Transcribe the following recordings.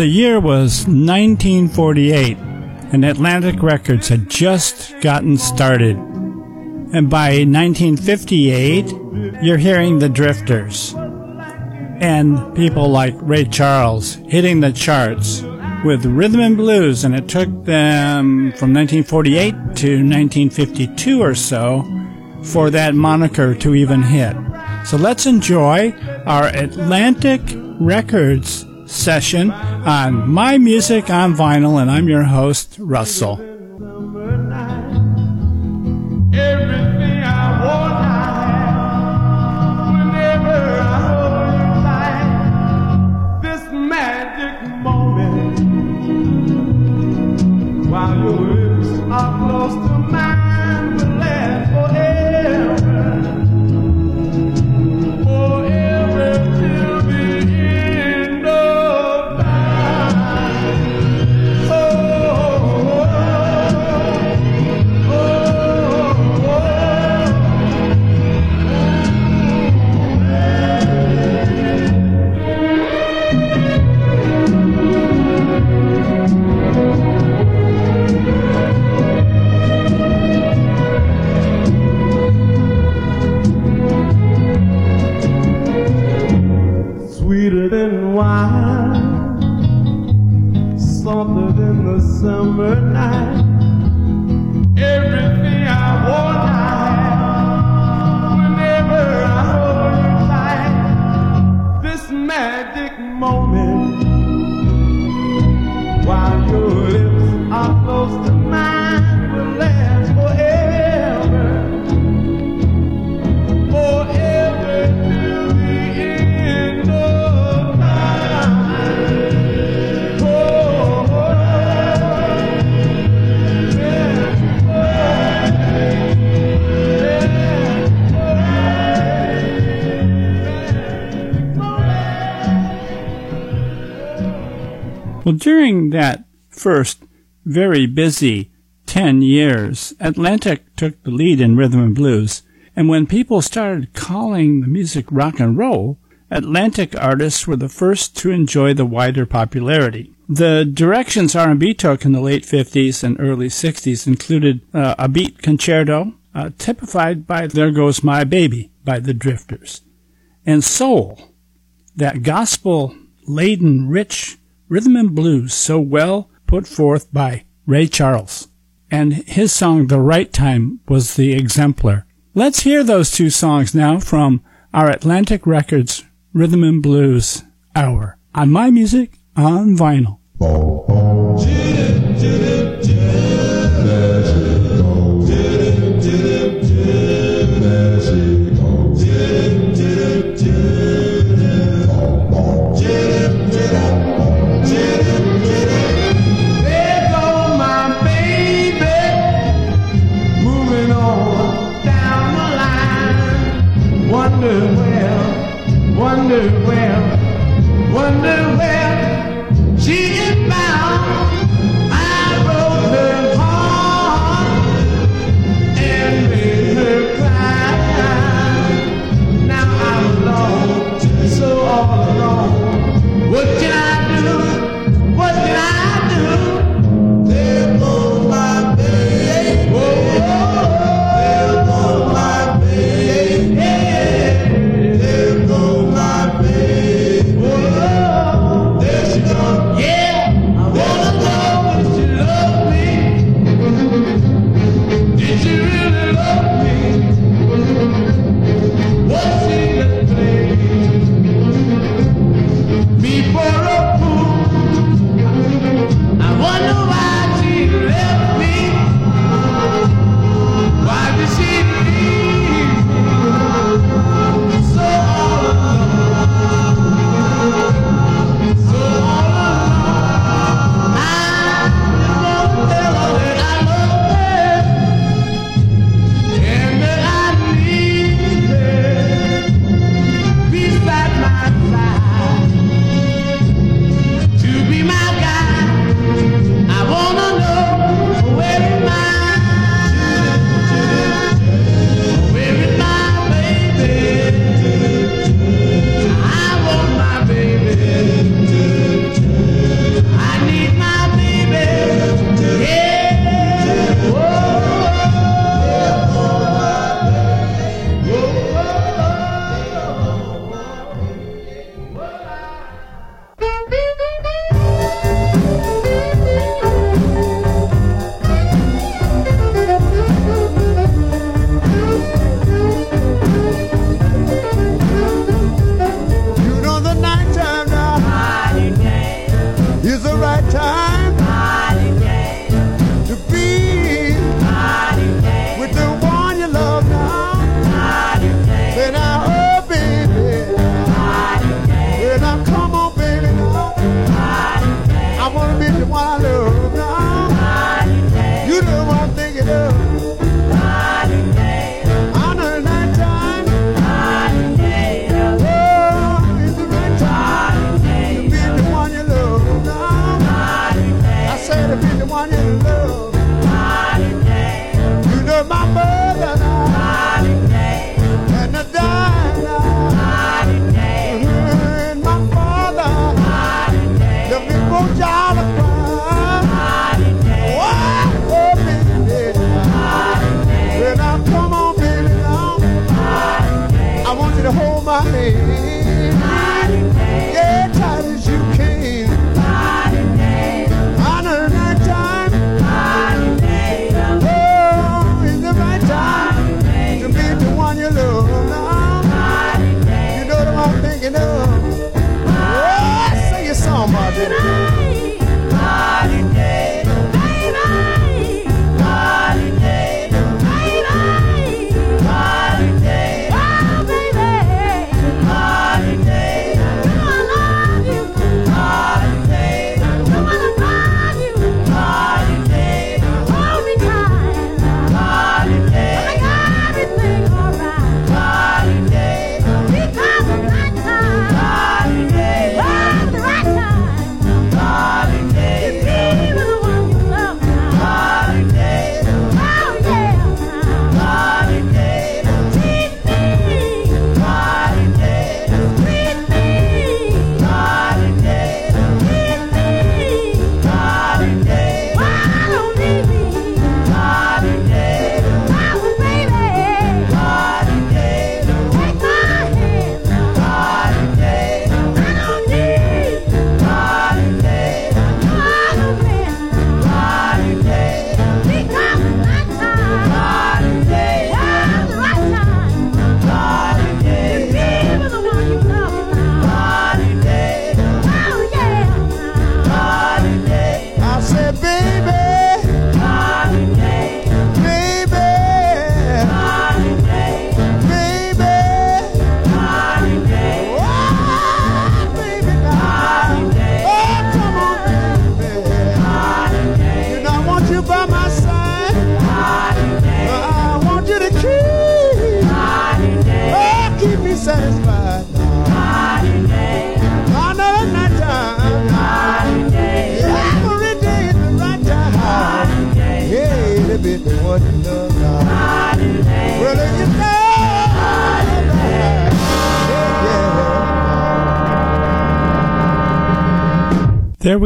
The year was 1948, and Atlantic Records had just gotten started. And by 1958, you're hearing the Drifters and people like Ray Charles hitting the charts with rhythm and blues, and it took them from 1948 to 1952 or so for that moniker to even hit. So let's enjoy our Atlantic Records session on My Music on Vinyl, and I'm your host, Russell. While your lips are close to Well, during that first very busy 10 years, Atlantic took the lead in rhythm and blues. And when people started calling the music rock and roll, Atlantic artists were the first to enjoy the wider popularity. The directions R&B took in the late 50s and early 60s included uh, a beat concerto, uh, typified by There Goes My Baby by the Drifters, and soul, that gospel-laden, rich rhythm and blues so well put forth by Ray Charles. And his song, The Right Time, was the exemplar. Let's hear those two songs now from our Atlantic Records Rhythm and Blues Hour on My Music on Vinyl.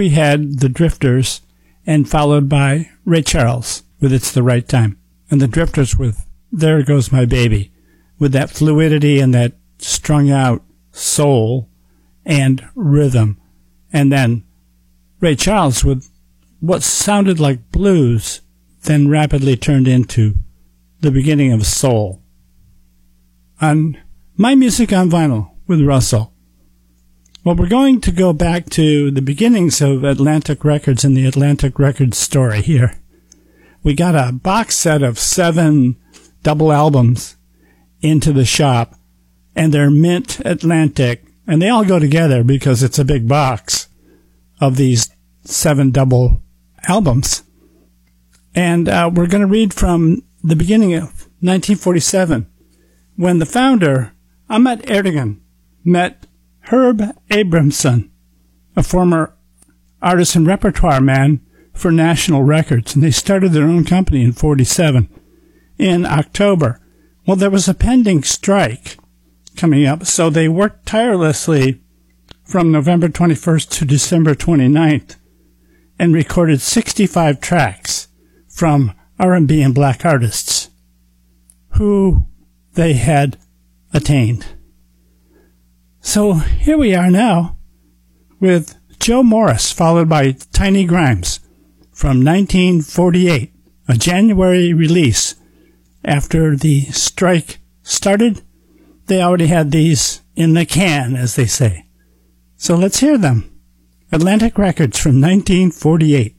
We had the Drifters, and followed by Ray Charles with It's the Right Time. And the Drifters with There Goes My Baby, with that fluidity and that strung out soul and rhythm. And then Ray Charles with what sounded like blues, then rapidly turned into the beginning of soul. On My Music on Vinyl with Russell. Well, we're going to go back to the beginnings of Atlantic Records and the Atlantic Records story here. We got a box set of seven double albums into the shop, and they're Mint Atlantic, and they all go together because it's a big box of these seven double albums. And uh, we're going to read from the beginning of 1947 when the founder, Ahmet Ertegun, met Herb Abramson, a former artist and repertoire man for National Records, and they started their own company in 47. In October, well, there was a pending strike coming up, so they worked tirelessly from November 21st to December 29th and recorded 65 tracks from R&B and black artists who they had attained. So here we are now with Joe Morris, followed by Tiny Grimes from 1948, a January release. After the strike started, they already had these in the can, as they say. So let's hear them. Atlantic Records from 1948.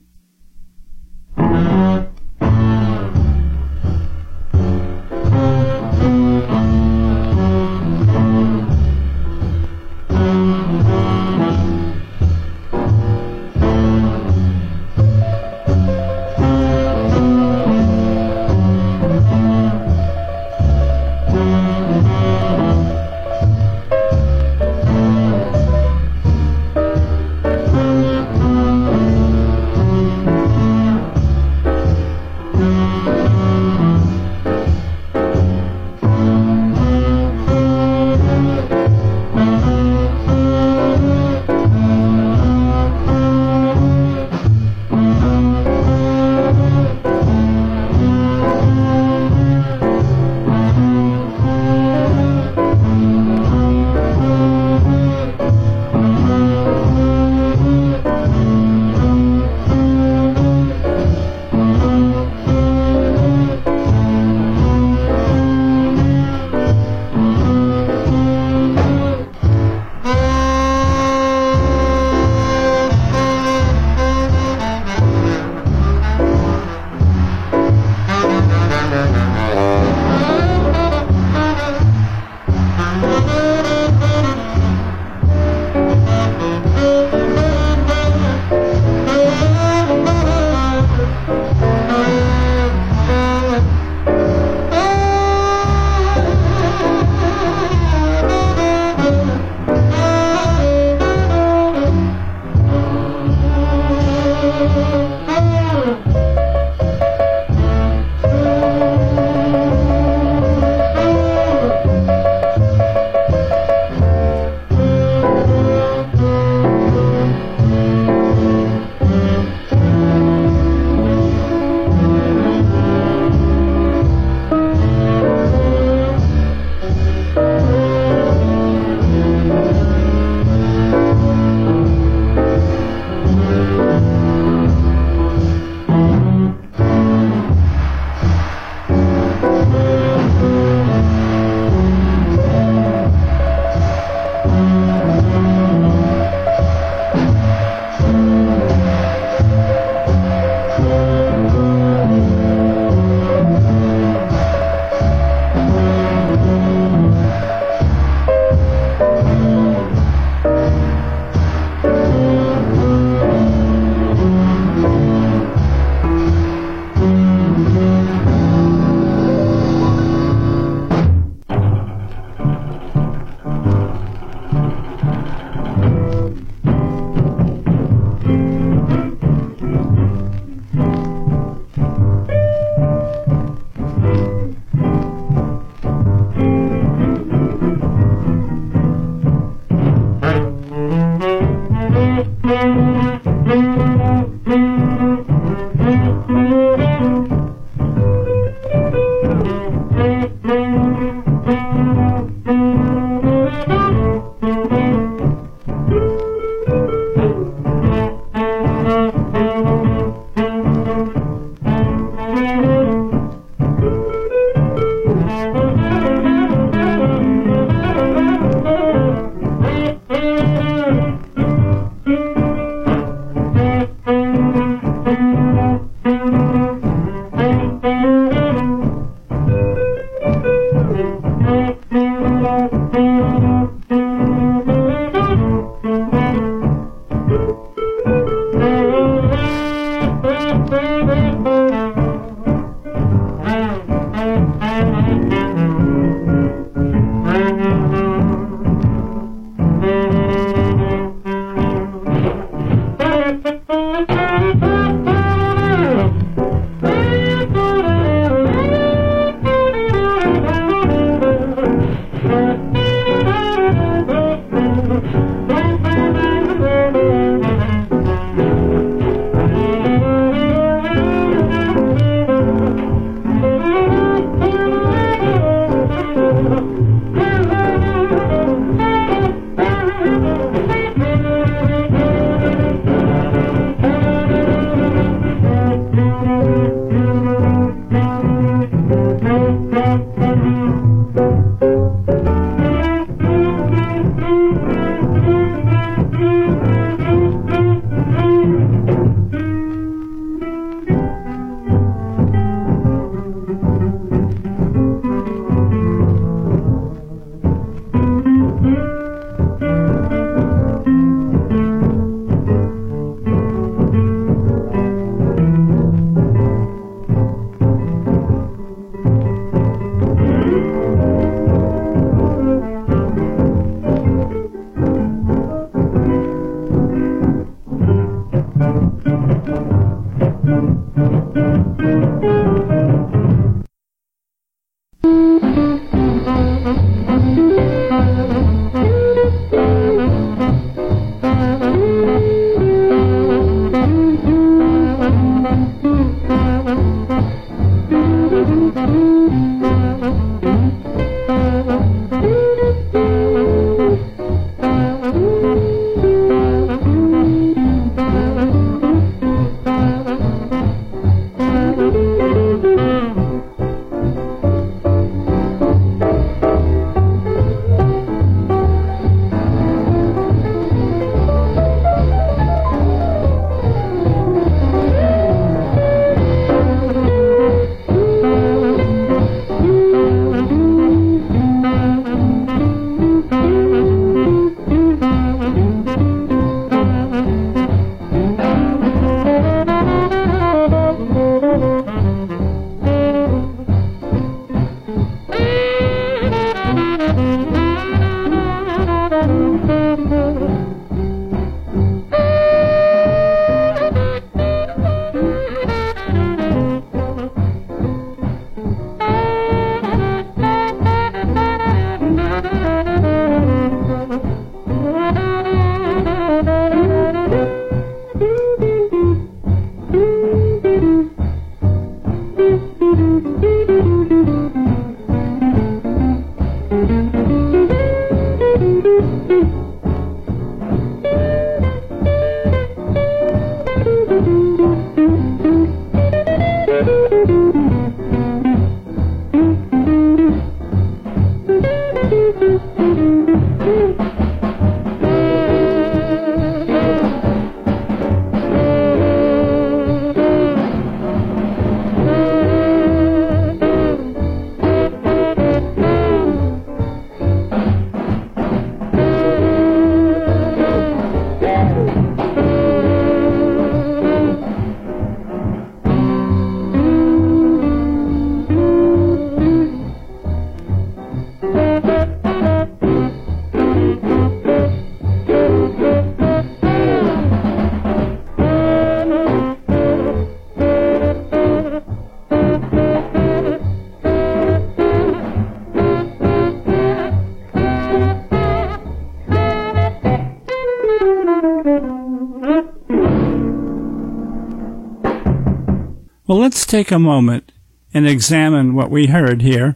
Let's take a moment and examine what we heard here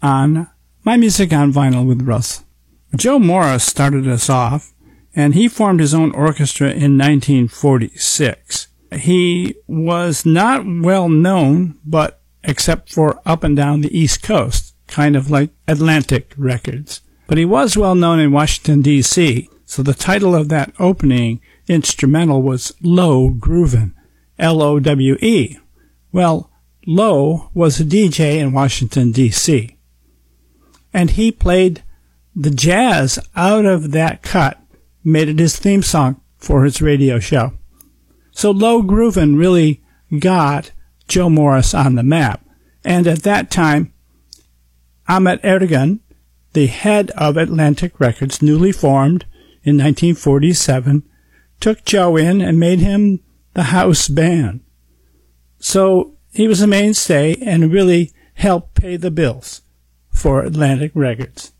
on My Music on Vinyl with Russ. Joe Morris started us off, and he formed his own orchestra in 1946. He was not well known, but except for up and down the East Coast, kind of like Atlantic Records. But he was well known in Washington, D.C., so the title of that opening instrumental was Lowe Groovin'. L-O-W-E. Well, Lowe was a DJ in Washington, D.C. And he played the jazz out of that cut, made it his theme song for his radio show. So Lowe Groovin' really got Joe Morris on the map. And at that time, Ahmet Ertegun, the head of Atlantic Records, newly formed in 1947, took Joe in and made him the house band. So he was a mainstay and really helped pay the bills for Atlantic Records.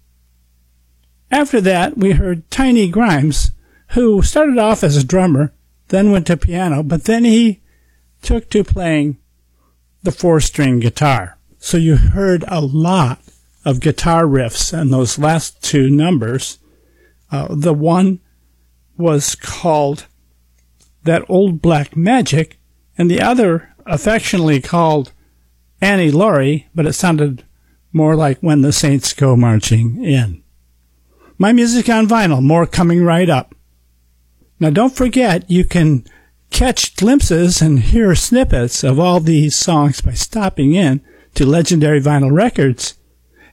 After that, we heard Tiny Grimes, who started off as a drummer, then went to piano, but then he took to playing the four string guitar. So you heard a lot of guitar riffs in those last two numbers. Uh, the one was called that old black magic, and the other affectionately called Annie Laurie, but it sounded more like when the Saints go marching in. My music on vinyl, more coming right up. Now don't forget you can catch glimpses and hear snippets of all these songs by stopping in to Legendary Vinyl Records,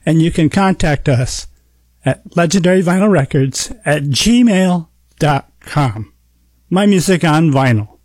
and you can contact us at legendaryvinylrecords at gmail.com my music on vinyl.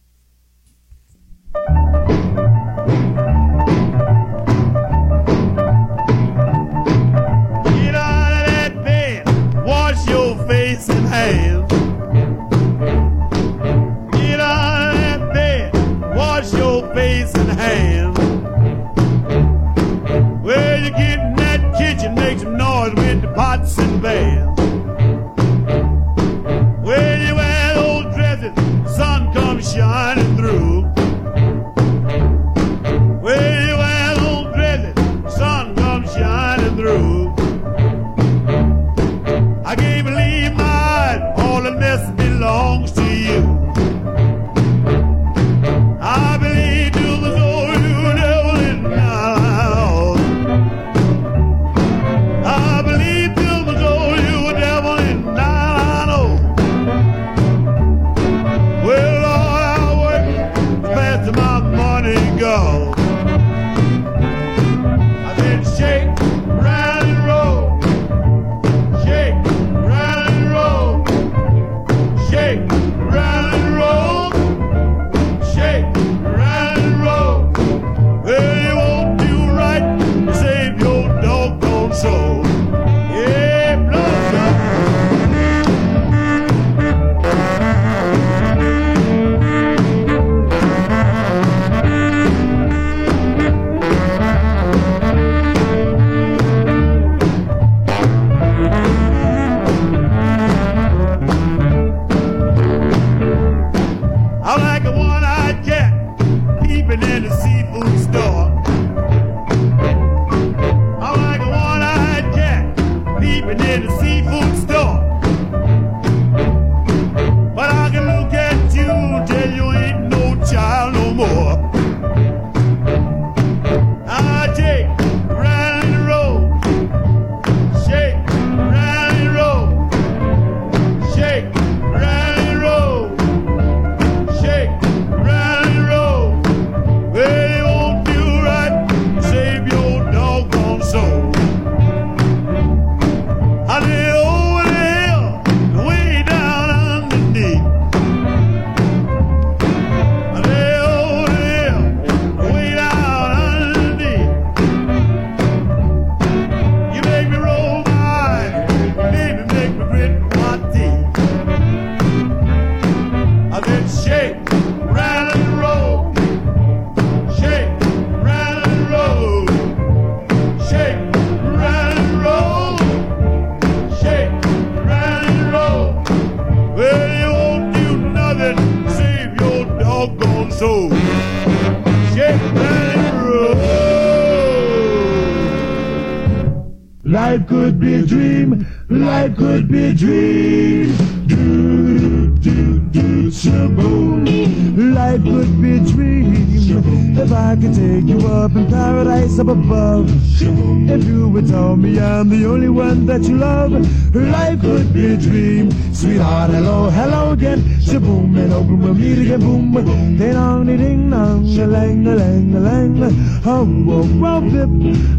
Life could be a dream, life could be a dream. Do, do, do, do, shaboom. Life could be a dream. If I could take you up in paradise up above. If you would tell me I'm the only one that you love, life could be a dream. Sweetheart, hello, hello again. Shaboom, and oh, open we'll meet again. Boom, ding dong, ding dong, a lang, a lang, a lang. Hum, whoa, whoa, bip,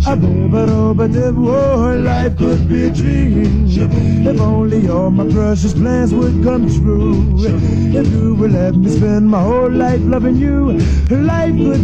a bip, a do, a dip. Oh, life could be a dream. If only all my precious plans would come true. If you would let me spend my whole life loving you, life could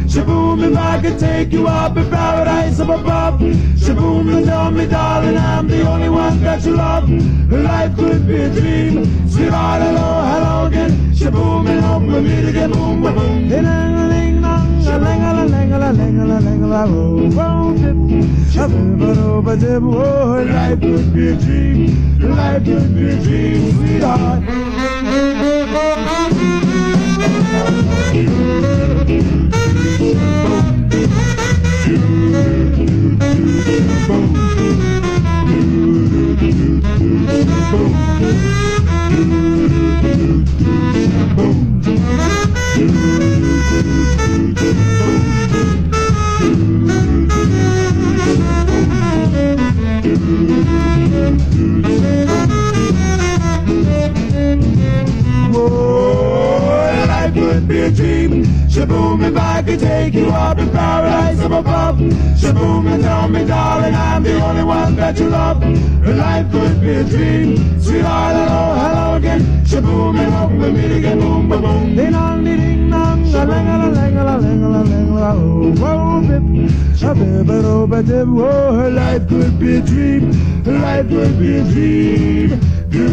Oh. Shaboom, if I could take you up in paradise up above. Shaboom, and tell me, darling, I'm the only one that you love. Life could be a dream. Sweetheart, hello, hello again. Shaboom, and hope we meet again. Boom, boom, boom. Oh, life could be a dream. Life could be a dream, sweetheart. Oh, take you up in paradise up above. Shaboom, and tell me, darling, I'm the only one that you love. Life could be a dream. Sweetheart, hello, hello again. Shaboom, and hope we meet again. Boom, boom, boom. Ding dong, ding dong. A lang oh, oh, a lang a lang a lang a oh, whoa, bip. A bip, a do, ba dip. Oh, life could be a dream. Life could be a dream. Do,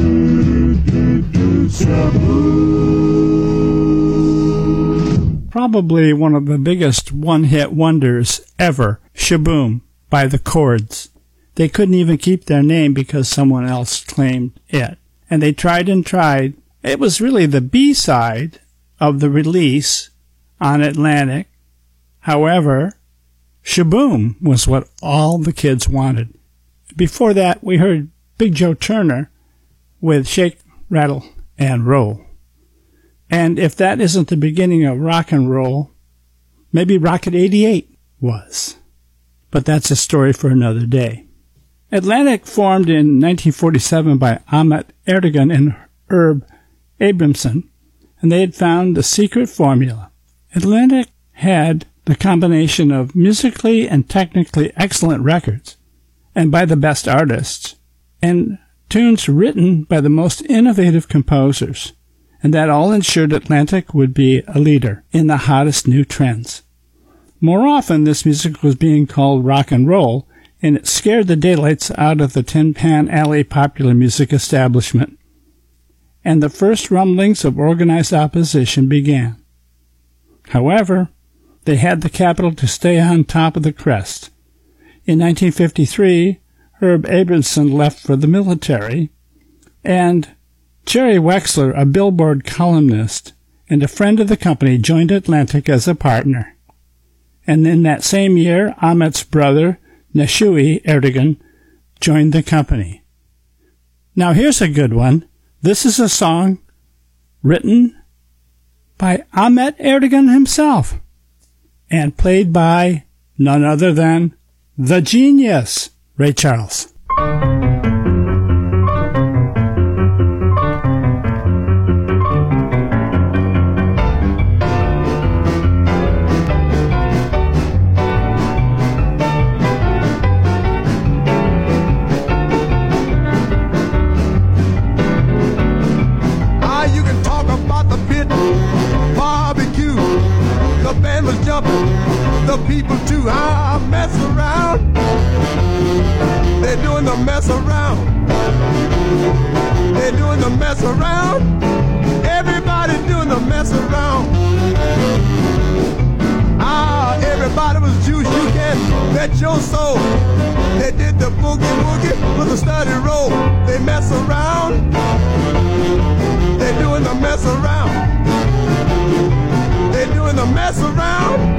do, do, shaboom. Probably one of the biggest one-hit wonders ever, Shaboom, by the Chords. They couldn't even keep their name because someone else claimed it. And they tried and tried. It was really the B-side of the release on Atlantic. However, Shaboom was what all the kids wanted. Before that, we heard Big Joe Turner with Shake, Rattle, and Roll. And if that isn't the beginning of rock and roll, maybe Rocket 88 was. But that's a story for another day. Atlantic formed in 1947 by Ahmet Ertegun and Herb Abramson, and they had found the secret formula. Atlantic had the combination of musically and technically excellent records, and by the best artists, and tunes written by the most innovative composers, and that all ensured Atlantic would be a leader in the hottest new trends. More often, this music was being called rock and roll, and it scared the daylights out of the Tin Pan Alley popular music establishment. And the first rumblings of organized opposition began. However, they had the capital to stay on top of the crest. In 1953, Herb Abramson left for the military, and Jerry Wexler, a Billboard columnist and a friend of the company, joined Atlantic as a partner. And in that same year, Ahmet's brother, Nesuhi Ertegun, joined the company. Now here's a good one. This is a song written by Ahmet Ertegun himself and played by none other than the genius, Ray Charles. The people too. Ah, mess around. They're doing the mess around. They're doing the mess around. Everybody doing the mess around. Ah, everybody was juice. You can bet your soul. They did the boogie woogie with a study roll. They mess around. They're doing the mess around. They're doing the mess around.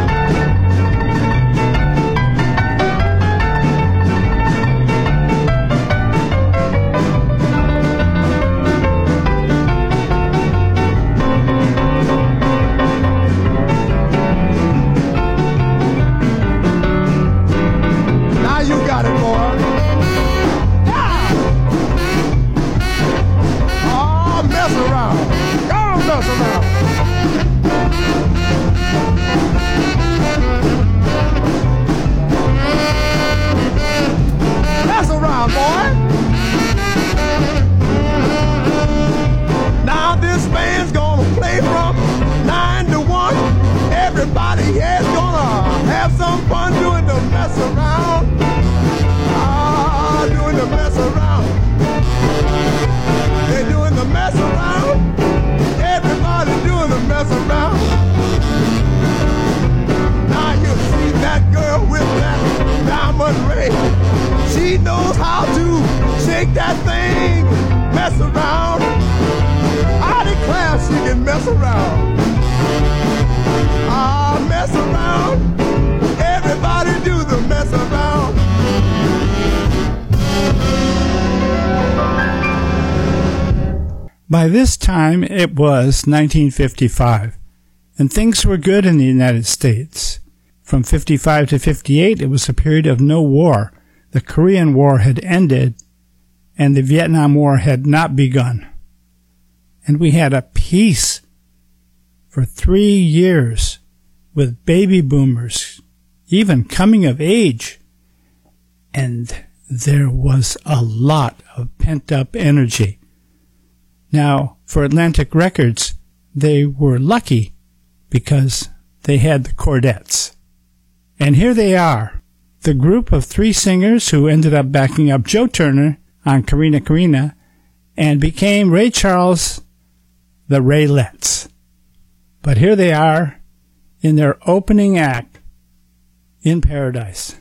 Around. I declare she can mess around. Ah, mess around. Everybody do the mess around. By this time, it was 1955, and things were good in the United States. From 55 to 58, it was a period of no war. The Korean War had ended, and the Vietnam War had not begun. And we had a peace for three years with baby boomers, even coming of age. And there was a lot of pent up energy. Now, for Atlantic Records, they were lucky because they had the Cordettes. And here they are, the group of three singers who ended up backing up Joe Turner on Corrina Corrina and became Ray Charles, the Raylettes. But here they are in their opening act in Paradise.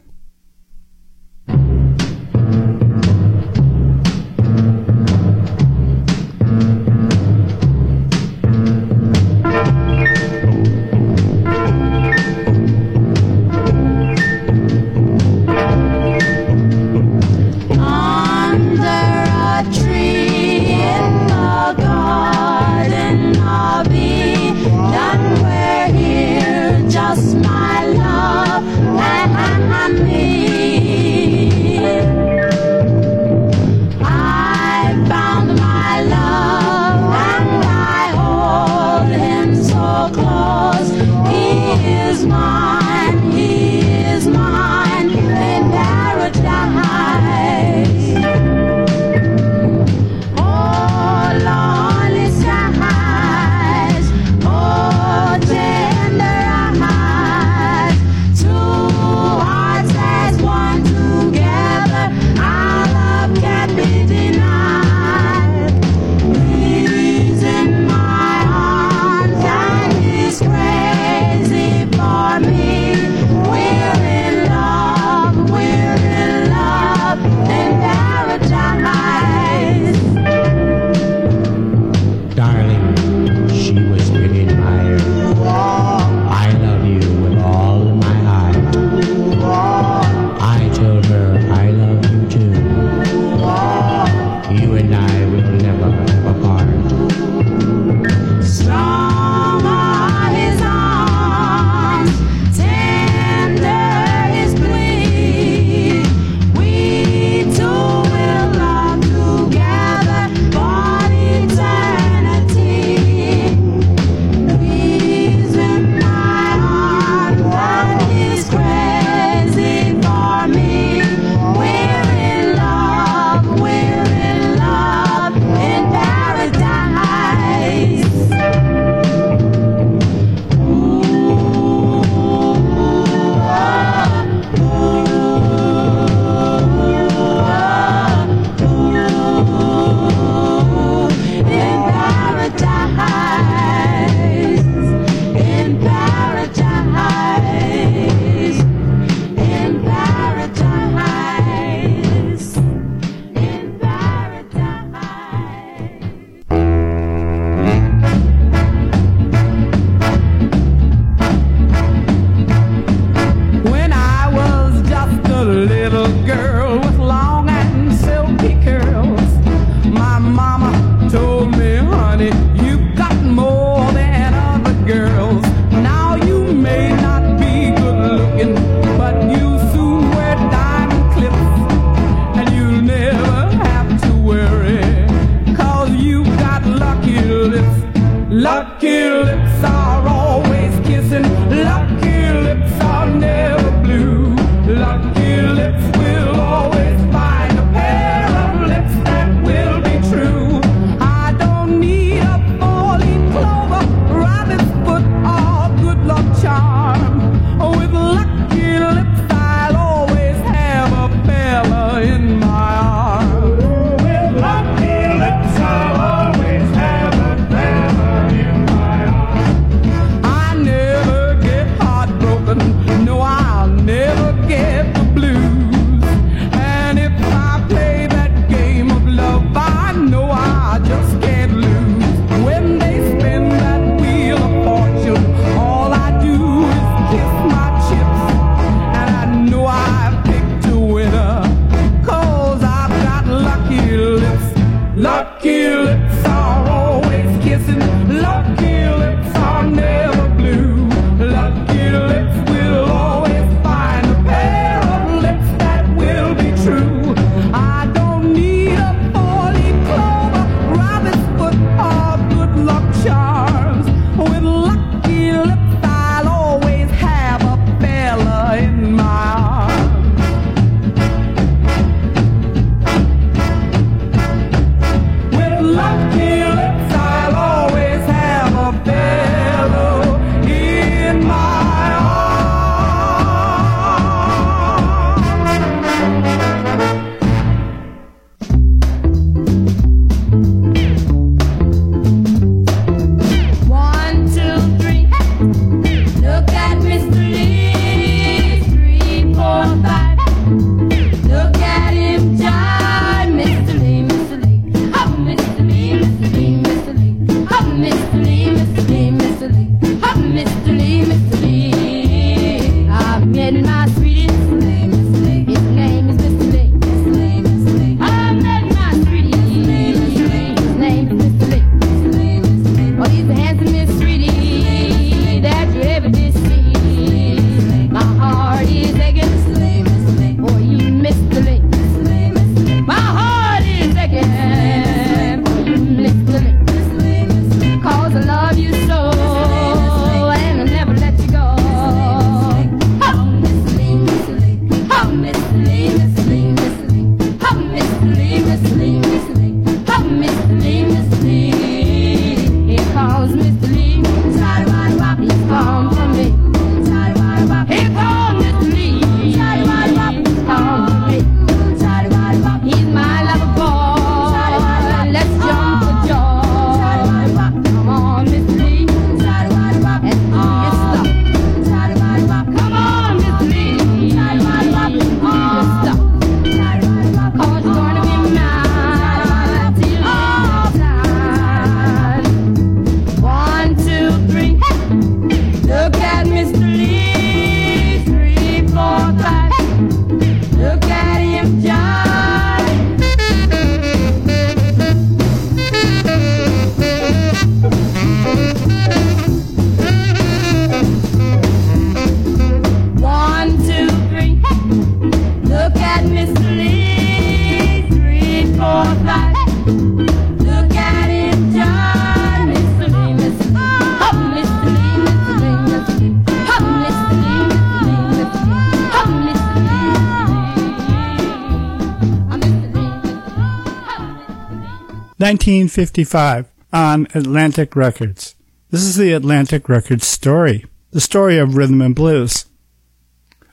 1955 on Atlantic Records. This is the Atlantic Records story, the story of rhythm and blues.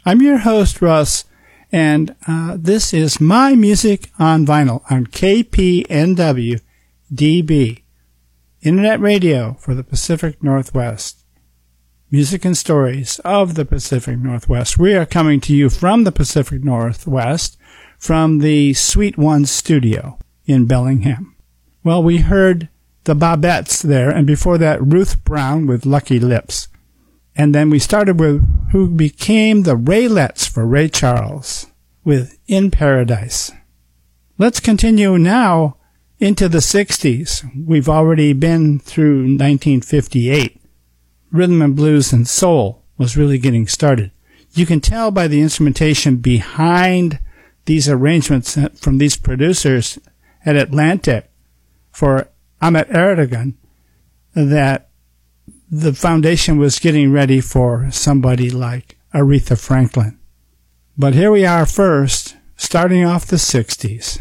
I'm your host, Russ, and uh, this is my music on vinyl on KPNW DB, Internet Radio for the Pacific Northwest. Music and stories of the Pacific Northwest. We are coming to you from the Pacific Northwest from the Sweet One studio in Bellingham. Well, we heard the Bobbettes there, and before that, Ruth Brown with Lucky Lips. And then we started with who became the Raylettes for Ray Charles with In Paradise. Let's continue now into the 60s. We've already been through 1958. Rhythm and blues and soul was really getting started. You can tell by the instrumentation behind these arrangements from these producers at Atlantic for Ahmet Ertegun that the foundation was getting ready for somebody like Aretha Franklin. But here we are first, starting off the 60s,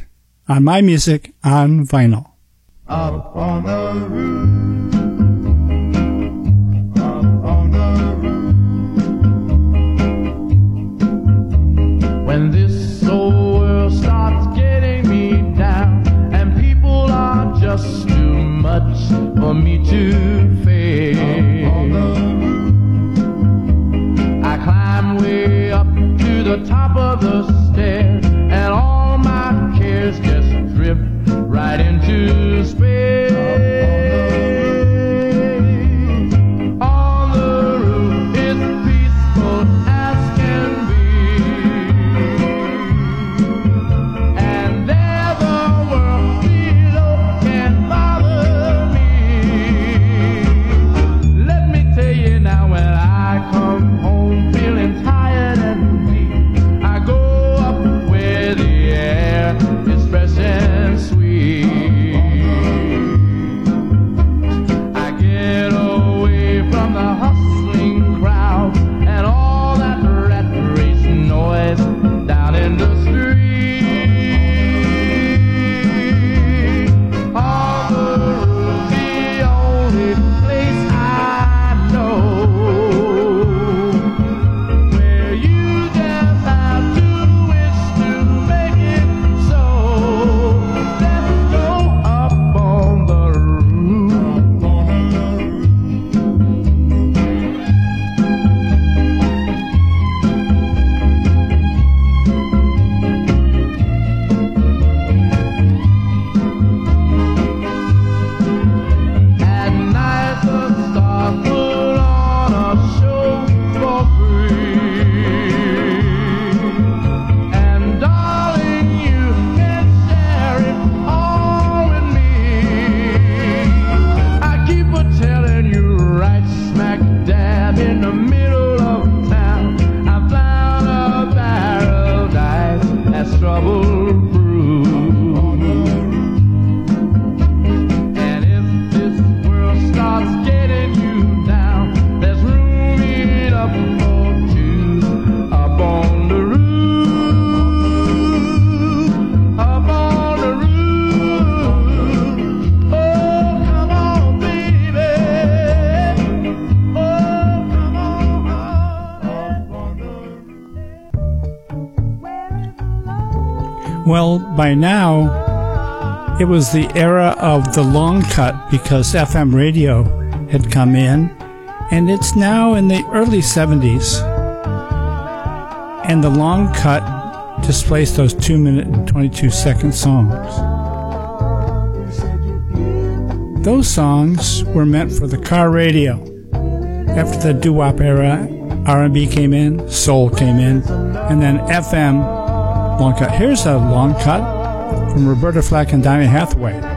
on my music on vinyl. Up on the roof. By now, it was the era of the long cut because FM radio had come in, and it's now in the early 70s. And the long cut displaced those 2 minute and 22 second songs. Those songs were meant for the car radio. After the doo-wop era, R&B came in, soul came in, and then FM long cut. Here's a long cut from Roberta Flack and Donny Hathaway.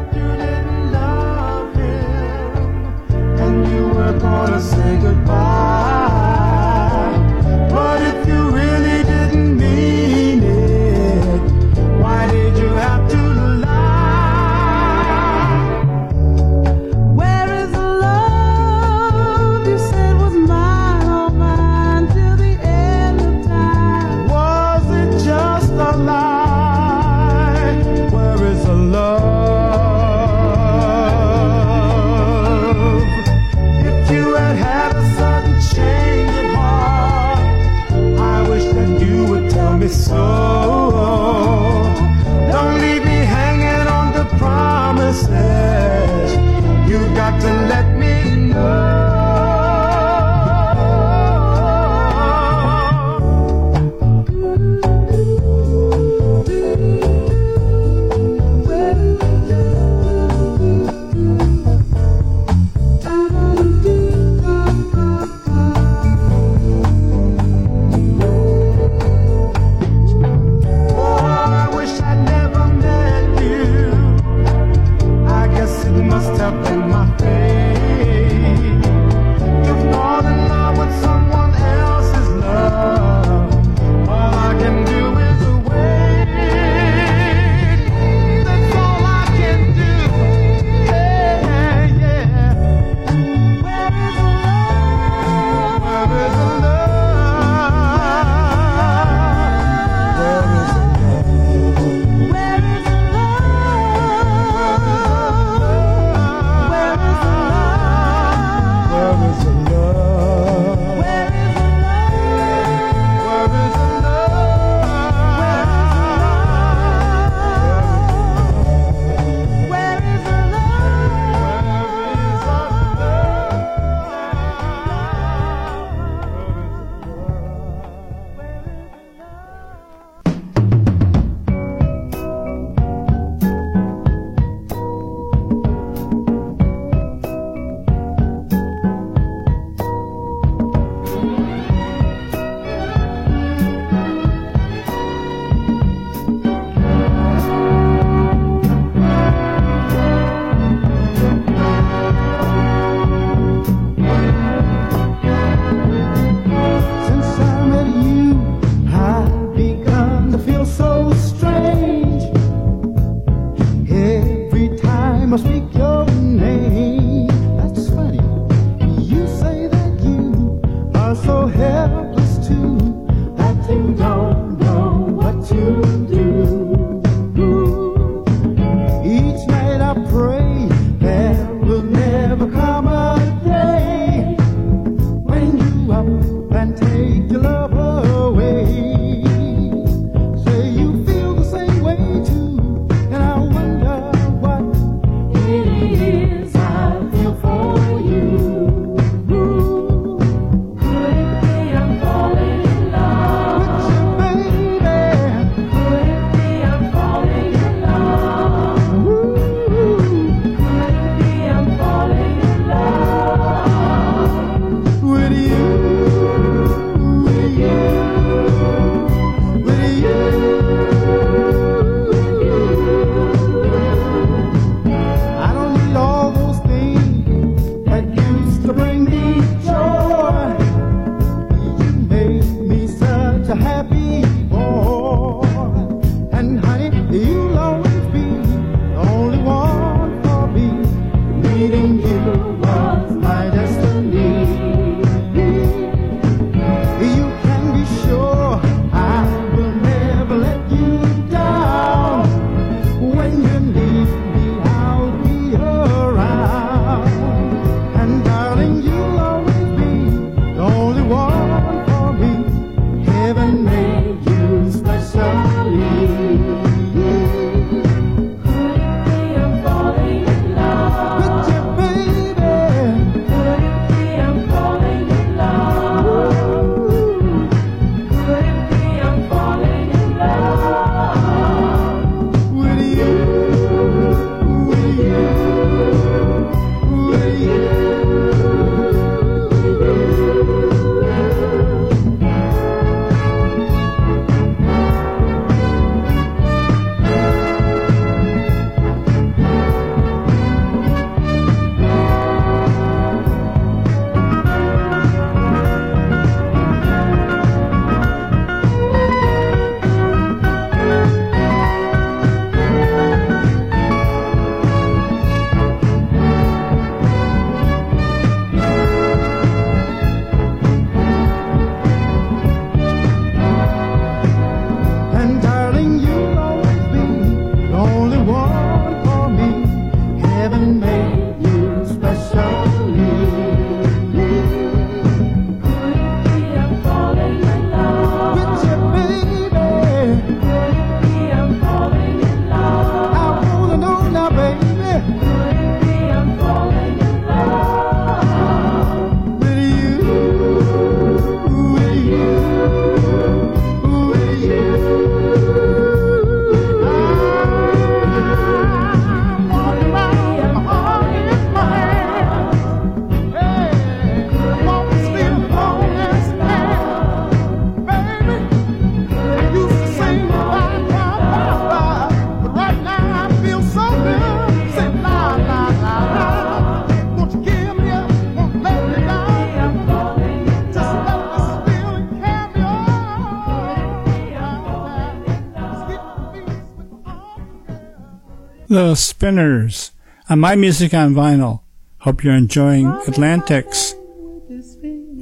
The Spinners on My Music on Vinyl. Hope you're enjoying Atlantic's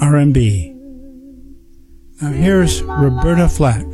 R&B. Now here's Roberta Flack.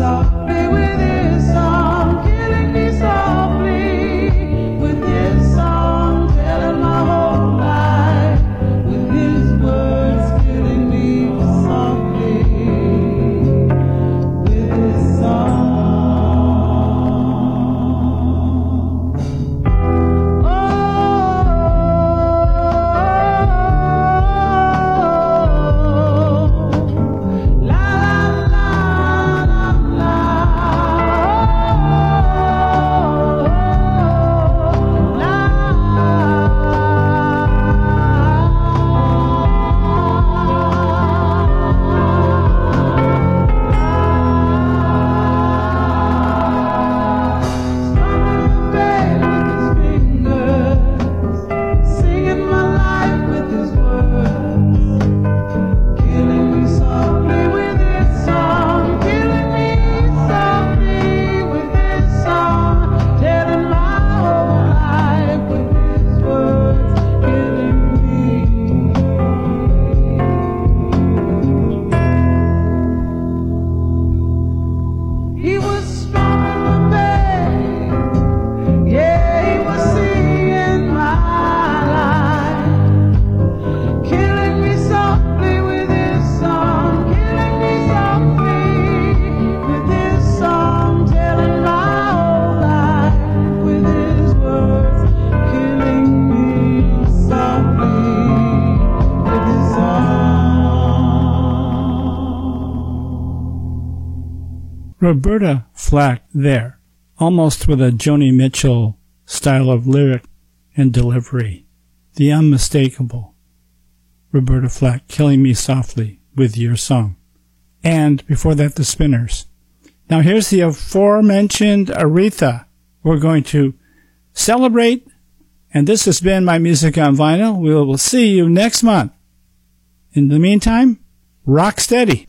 I'll be with you. There, almost with a Joni Mitchell style of lyric and delivery. The unmistakable Roberta Flack killing me softly with your song. And before that, the Spinners. Now here's the aforementioned Aretha. We're going to celebrate, and this has been my music on vinyl. We will see you next month. In the meantime, rock steady.